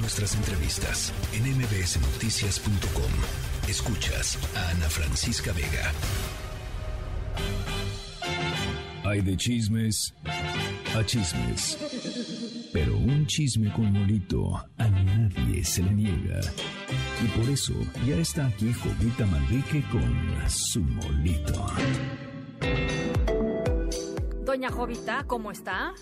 Nuestras entrevistas en mbsnoticias.com. Escuchas a Ana Francisca Vega. Hay de chismes a chismes. Pero un chisme con molito a nadie se le niega. Y por eso ya está aquí Jovita Manrique con su molito. Doña Jovita, ¿cómo está?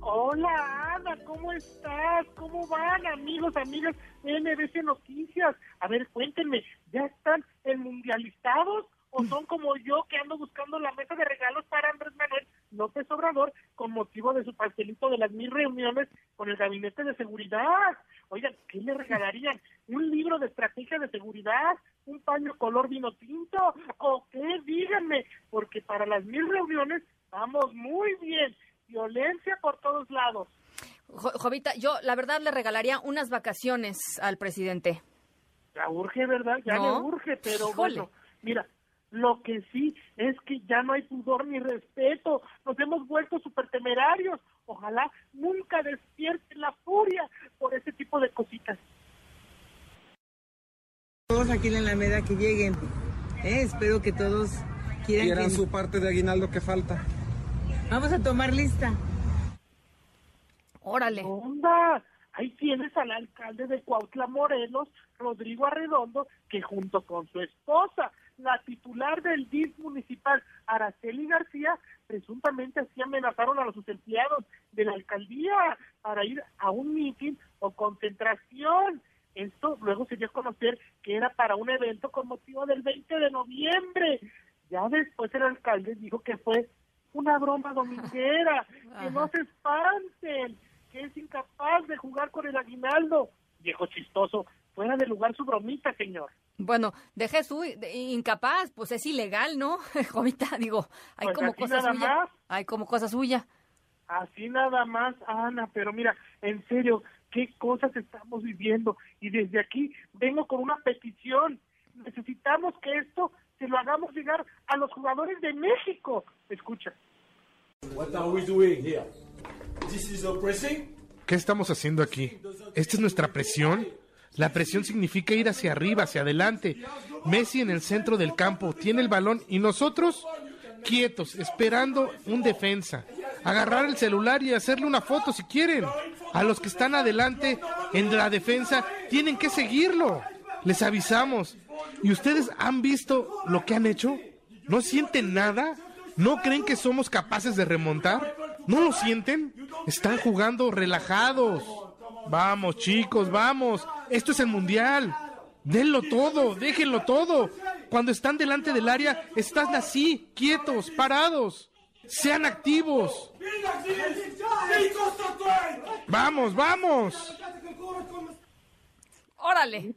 Hola ¿cómo estás? ¿Cómo van amigos, amigas NBC Noticias? A ver, cuéntenme, ¿ya están en mundializados o son como yo que ando buscando la mesa de regalos para Andrés Manuel López Obrador con motivo de su pastelito de las mil reuniones con el gabinete de seguridad? Oigan, ¿qué le regalarían? ¿Un libro de estrategia de seguridad? ¿Un paño color vino tinto? ¿O qué? Díganme, porque para las mil reuniones vamos muy bien violencia por todos lados. Jovita, yo la verdad le regalaría unas vacaciones al presidente. Ya urge, ¿verdad? Ya me urge, pero bueno, mira, lo que sí es que ya no hay pudor ni respeto. Nos hemos vuelto súper temerarios. Ojalá nunca despierte la furia por ese tipo de cositas. Todos aquí en la Alameda que lleguen. Eh, espero que todos quieran, quieran su parte de aguinaldo que falta. Vamos a tomar lista. Órale. Onda, ahí tienes al alcalde de Cuautla Morelos, Rodrigo Arredondo, que junto con su esposa, la titular del DIF municipal, Araceli García, presuntamente así amenazaron a los empleados de la alcaldía para ir a un mitin o concentración. Esto luego se dio a conocer que era para un evento con motivo del 20 de noviembre. Ya después el alcalde dijo que fue una broma dominguera, que no se espanten, que es incapaz de jugar con el aguinaldo. Viejo chistoso, fuera de lugar su bromita, señor. Bueno, deje su incapaz, pues es ilegal, ¿no? Jovita, digo, hay pues como cosa suya. Hay como cosa suya. Así nada más, Ana, pero mira, en serio, qué cosas estamos viviendo. Y desde aquí vengo con una petición. Necesitamos que esto se lo hagamos llegar a los jugadores de México. Escucha. ¿Qué estamos haciendo aquí? ¿Esta es nuestra presión? La presión significa ir hacia arriba, hacia adelante. Messi en el centro del campo tiene el balón y nosotros quietos, esperando un defensa. Agarrar el celular y hacerle una foto si quieren. A los que están adelante en la defensa tienen que seguirlo. Les avisamos. ¿Y ustedes han visto lo que han hecho? ¿No sienten nada? ¿No creen que somos capaces de remontar? ¿No lo sienten? Están jugando relajados. Vamos, chicos, vamos. Esto es el mundial. Denlo todo, déjenlo todo. Cuando están delante del área, están así, quietos, parados. Sean activos. Vamos, vamos. Órale.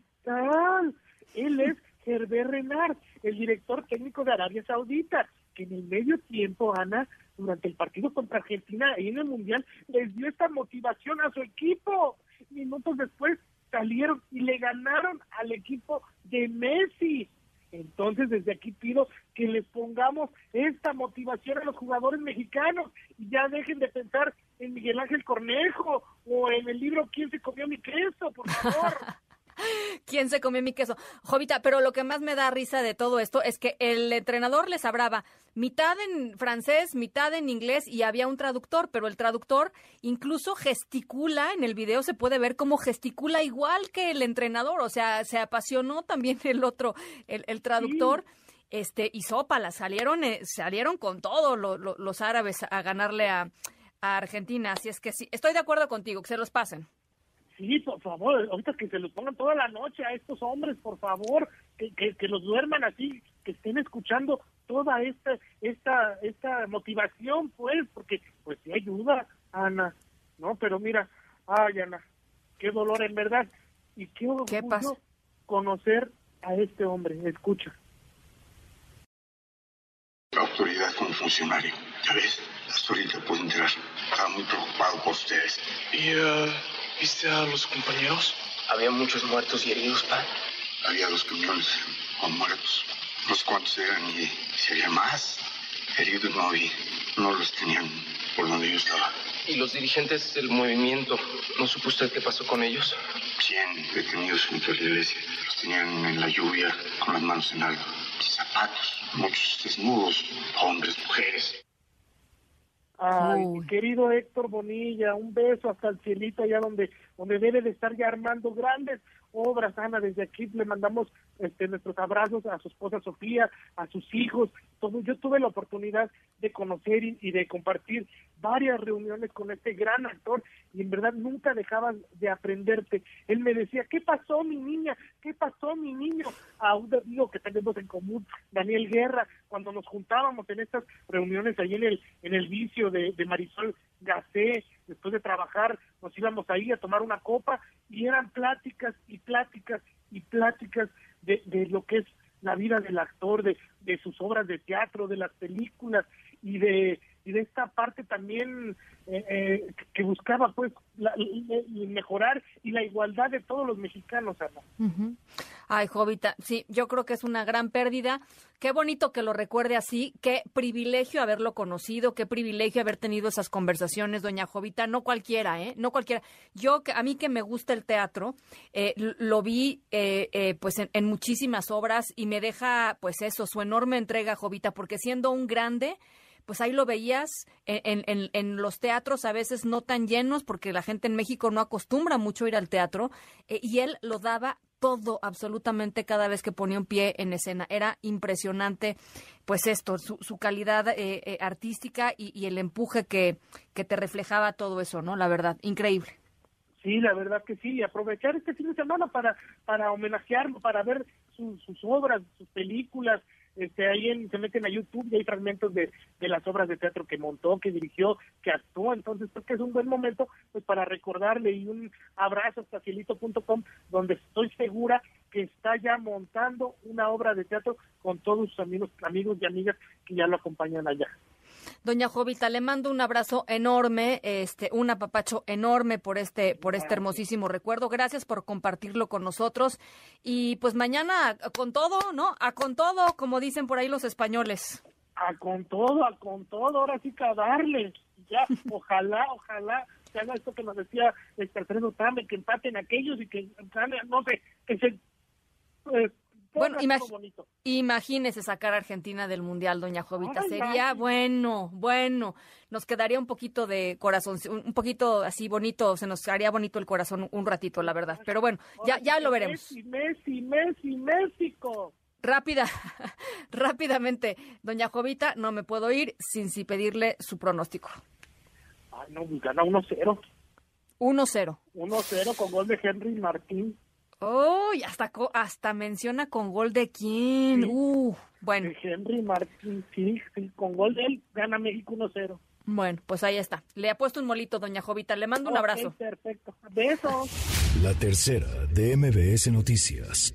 Él es Herbert Renard, el director técnico de Arabia Saudita en el medio tiempo, Ana, durante el partido contra Argentina y en el Mundial, les dio esta motivación a su equipo. Minutos después salieron y le ganaron al equipo de Messi. Entonces, desde aquí pido que les pongamos esta motivación a los jugadores mexicanos y ya dejen de pensar en Miguel Ángel Cornejo o en el libro ¿Quién se comió mi queso? Por favor. ¿Quién se comió mi queso? Jovita, pero lo que más me da risa de todo esto es que el entrenador les hablaba mitad en francés, mitad en inglés y había un traductor, pero el traductor incluso gesticula, en el video se puede ver cómo gesticula igual que el entrenador, o sea, se apasionó también el otro, el, traductor. Este, y sópala, salieron, eh, salieron con todo los árabes a ganarle a, a Argentina. Así es que sí, estoy de acuerdo contigo, que se los pasen. Sí, por favor, ahorita que se los pongan toda la noche a estos hombres, por favor, que, que, los duerman así, que estén escuchando toda esta esta esta motivación, pues, porque pues sí ayuda, Ana, ¿no? Pero mira, ay, Ana, qué dolor en verdad, y qué orgullo conocer a este hombre, escucha. La autoridad como funcionario, ya ves, hasta ahorita puedo entrar, estaba muy preocupado por ustedes. Y, uh... ¿Viste a los compañeros? Había muchos muertos y heridos, pa. Había dos camiones con muertos. Los cuantos eran y si había más heridos no había. No los tenían por donde yo estaba. ¿Y los dirigentes del movimiento? ¿No supo usted qué pasó con ellos? 100 detenidos junto a la iglesia. Los tenían en la lluvia, con las manos en algo. Sin zapatos, muchos desnudos, hombres, mujeres. Ay, mi querido Héctor Bonilla, un beso hasta el cielito allá donde, donde debe de estar ya armando grandes obras, Ana, desde aquí le mandamos este, nuestros abrazos a su esposa Sofía, a sus hijos, todo. Yo tuve la oportunidad de conocer y, y de compartir varias reuniones con este gran actor y en verdad nunca dejabas de aprenderte. Él me decía, ¿qué pasó mi niña? ¿Qué pasó mi niño? A un amigo que tenemos en común, Daniel Guerra, cuando nos juntábamos en estas reuniones ahí en el, en el vicio de, de Marisol Gacé, después de trabajar, nos íbamos ahí a tomar una copa y eran pláticas y pláticas y pláticas de, de lo que es la vida del actor, de, de sus obras de teatro, de las películas y de y de esta parte también eh, eh, que buscaba pues la, mejorar y la igualdad de todos los mexicanos Ana. Ujú. Ay, Jovita, sí, yo creo que es una gran pérdida. Qué bonito que lo recuerde así. Qué privilegio haberlo conocido, qué privilegio haber tenido esas conversaciones, doña Jovita. No cualquiera, ¿eh? No cualquiera. Yo, a mí que me gusta el teatro, eh, lo vi eh, eh, pues en, muchísimas obras y me deja, pues eso, su enorme entrega, Jovita, porque siendo un grande, pues ahí lo veías en, en- en los teatros a veces no tan llenos porque la gente en México no acostumbra mucho ir al teatro eh, y él lo daba todo absolutamente cada vez que ponía un pie en escena. Era impresionante pues esto, su, su calidad eh, eh, artística y, y el empuje que, que te reflejaba todo eso, ¿no? La verdad, increíble. Sí, la verdad que sí, y aprovechar este fin de semana para para homenajearlo, para ver su- sus obras, sus películas, este ahí en, se meten a YouTube y hay fragmentos de, de las obras de teatro que montó, que dirigió, que actuó, entonces creo que es un buen momento pues para recordarle y un abrazo hasta cielito.com donde estoy segura que está ya montando una obra de teatro con todos sus amigos, amigos y amigas que ya lo acompañan allá. Doña Jovita, le mando un abrazo enorme, este, un apapacho enorme por este, por este hermosísimo recuerdo. Gracias por compartirlo con nosotros. Y pues mañana con todo, ¿no? A con todo, como dicen por ahí los españoles. a con todo, a con todo, ahora sí que a darle. Ya, ojalá, ojalá se haga esto que nos decía este Alfredo Tame, que empaten aquellos y que no sé, que se eh, Bueno. Imagínese sacar a Argentina del Mundial, doña Jovita. Ay, Sería ay. bueno, bueno. Nos quedaría un poquito de corazón, un poquito así bonito, se nos haría bonito el corazón un ratito, la verdad. Pero bueno, ya, ya lo veremos. Messi, Messi, Messi, México. Rápida, rápidamente, doña Jovita, no me puedo ir sin si pedirle su pronóstico. Ay, no, gana 1-0. 1-0. 1-0 con gol de Henry Martín. Oh, y hasta, co- hasta menciona con gol de quién. Uh, bueno, De Henry Martín, sí, sí, con gol de él gana México 1-0. bueno, pues ahí está. Le ha puesto un molito, doña Jovita. Le mando un Ok, abrazo. perfecto. Besos. La tercera de MBS Noticias.